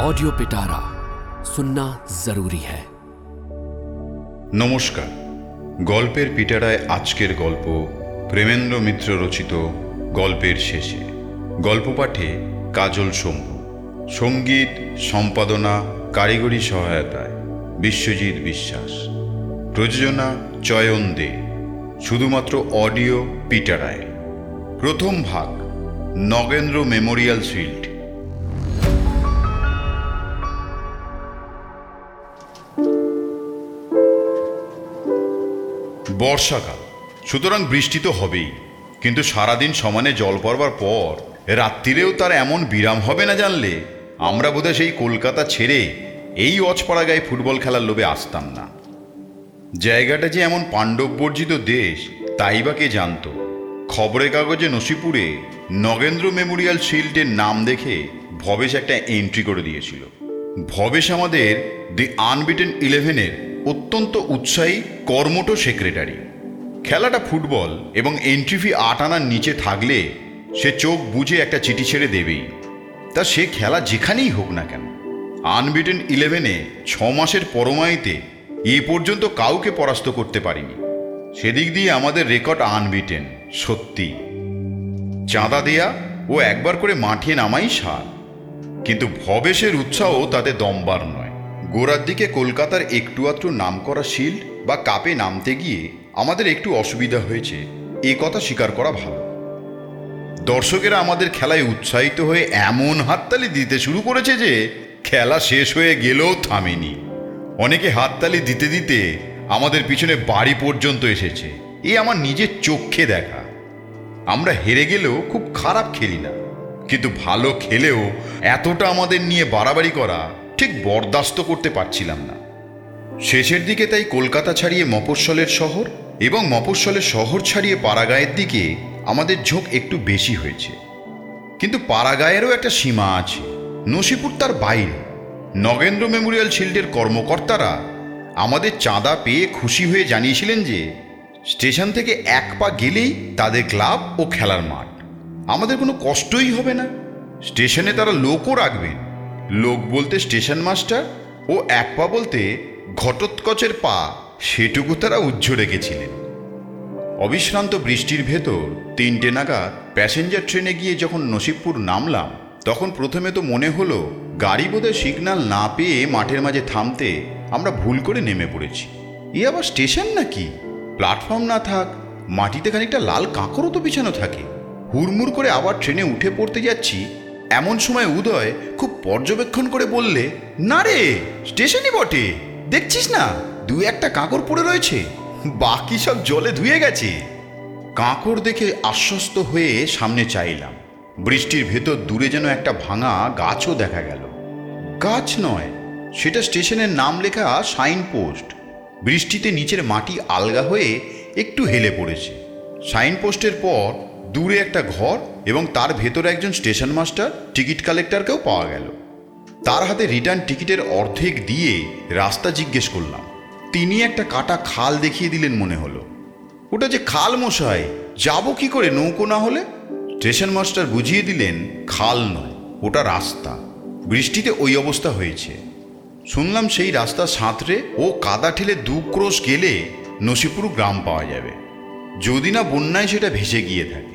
Audio पिटारा सुनना जरूरी है নমস্কার গল্পের পিটারায় আজকের গল্প প্রেমেন্দ্র মিত্র রচিত গল্পের শেষে গল্প পাঠে কাজল শম্ভু সঙ্গীত সম্পাদনা কারিগরি সহায়তায় বিশ্বজিৎ বিশ্বাস প্রযোজনা চয়ন দে শুধুমাত্র অডিও পিটারায় প্রথম ভাগ নগেন্দ্র মেমোরিয়াল শিল্ড বর্ষাকাল। সুতরাং বৃষ্টি তো হবেই। কিন্তু সারাদিন সমানে জল পড়বার পর রাত্রিরেও তার এমন বিরাম হবে না জানলে আমরা বোধহয় সেই কলকাতা ছেড়ে এই অচপাড়া গায়ে ফুটবল খেলার লোভে আসতাম না। জায়গাটা যে এমন পাণ্ডব বর্জিত দেশ, তাই বা কে জানতো? খবরের কাগজে নসিপুরে নগেন্দ্র মেমোরিয়াল শিল্ডের নাম দেখে ভবেশ একটা এন্ট্রি করে দিয়েছিল। ভবেশ আমাদের দি আনবিটেন ইলেভেনের অত্যন্ত উৎসাহী কর্মটো সেক্রেটারি। খেলাটা ফুটবল এবং এন্ট্রি ফি আট আনার নিচে থাকলে সে চোখ বুঝে একটা চিঠি ছেড়ে দেবেই। তা সে খেলা যেখানেই হোক না কেন আনবিটেন ইলেভেনে ছ মাসের পরমাইতে এ পর্যন্ত কাউকে পরাস্ত করতে পারিনি। সেদিক দিয়ে আমাদের রেকর্ড আনবিটেন সত্যি। চাঁদা দেয়া ও একবার করে মাঠে নামাই সার। কিন্তু ভবেশের উৎসাহ তাতে দমবার নয়। গোড়ার দিকে কলকাতার একটু আধটু নাম করা শিল্ড বা কাপে নামতে গিয়ে আমাদের একটু অসুবিধা হয়েছে। এ কথা স্বীকার করা ভালো। দর্শকেরা আমাদের খেলায় উৎসাহিত হয়ে এমন হাততালি দিতে শুরু করেছে যে খেলা শেষ হয়ে গেলেও থামেনি। অনেকে হাততালি দিতে দিতে আমাদের পিছনে বাড়ি পর্যন্ত এসেছে। এ আমার নিজের চোখে দেখা। আমরা হেরে গেলেও খুব খারাপ খেলি না। কিন্তু ভালো খেলেও এতটা আমাদের নিয়ে বাড়াবাড়ি করা ঠিক বরদাস্ত করতে পারছিলাম না। শেষের দিকে তাই কলকাতা ছাড়িয়ে মফস্বলের শহর এবং মফস্বলের শহর ছাড়িয়ে পাড়াগাঁয়ের দিকে আমাদের ঝোঁক একটু বেশি হয়েছে। কিন্তু পাড়াগাঁয়েরও একটা সীমা আছে। নসিপুর তার বাইরে। নগেন্দ্র মেমোরিয়াল শিল্ডের কর্মকর্তারা আমাদের চাঁদা পেয়ে খুশি হয়ে জানিয়েছিলেন যে, স্টেশন থেকে এক পা গেলেই তাদের ক্লাব ও খেলার মাঠ। আমাদের কোনো কষ্টই হবে না। স্টেশনে তারা লোকও রাখবেন। লোক বলতে স্টেশন মাস্টার ও এক পা বলতে ঘটোৎকচের পা, সেটুকু তারা উজ্জ্ব রেখেছিলেন। অবিশ্রান্ত বৃষ্টির ভেতর তিনটে নাগাদ প্যাসেঞ্জার ট্রেনে গিয়ে যখন নসিবপুর নামলাম, তখন প্রথমে তো মনে হলো গাড়ি বোধহয় সিগন্যাল না পেয়ে মাঠের মাঝে থামতে আমরা ভুল করে নেমে পড়েছি। এ আবার স্টেশন নাকি? প্ল্যাটফর্ম না থাক, মাটিতে খানিকটা লাল কাঁকরও তো বিছানো থাকে। হুড়মুড় করে আবার ট্রেনে উঠে পড়তে যাচ্ছি এমন সময় উদয় খুব পর্যবেক্ষণ করে বললে, না রে, স্টেশনই বটে। দেখছিস না দু একটা কাঁকর পড়ে রয়েছে। বাকি সব জলে ধুয়ে গেছে। কাঁকর দেখে আশ্বস্ত হয়ে সামনে চাইলাম। বৃষ্টির ভেতর দূরে যেন একটা ভাঙা গাছও দেখা গেল। গাছ নয়, সেটা স্টেশনের নাম লেখা সাইন পোস্ট বৃষ্টিতে নিচের মাটি আলগা হয়ে একটু হেলে পড়েছে। সাইন পোস্টের পর দূরে একটা ঘর এবং তার ভেতরে একজন স্টেশন মাস্টার টিকিট কালেক্টরকেও পাওয়া গেল। তার হাতে রিটার্ন টিকিটের অর্ধেক দিয়ে রাস্তা জিজ্ঞেস করলাম। তিনি একটা কাটা খাল দেখিয়ে দিলেন মনে হলো। ওটা যে খাল মশাই, যাব কি করে নৌকো না হলে? স্টেশন মাস্টার বুঝিয়ে দিলেন, খাল নয়, ওটা রাস্তা। বৃষ্টিতে ওই অবস্থা হয়েছে। শুনলাম সেই রাস্তা সাঁতরে ও কাদা ঠেলে দু ক্রোশ গেলে নসিপুর গ্রাম পাওয়া যাবে। যদি না বন্যায় সেটা ভেসে গিয়ে থাকে।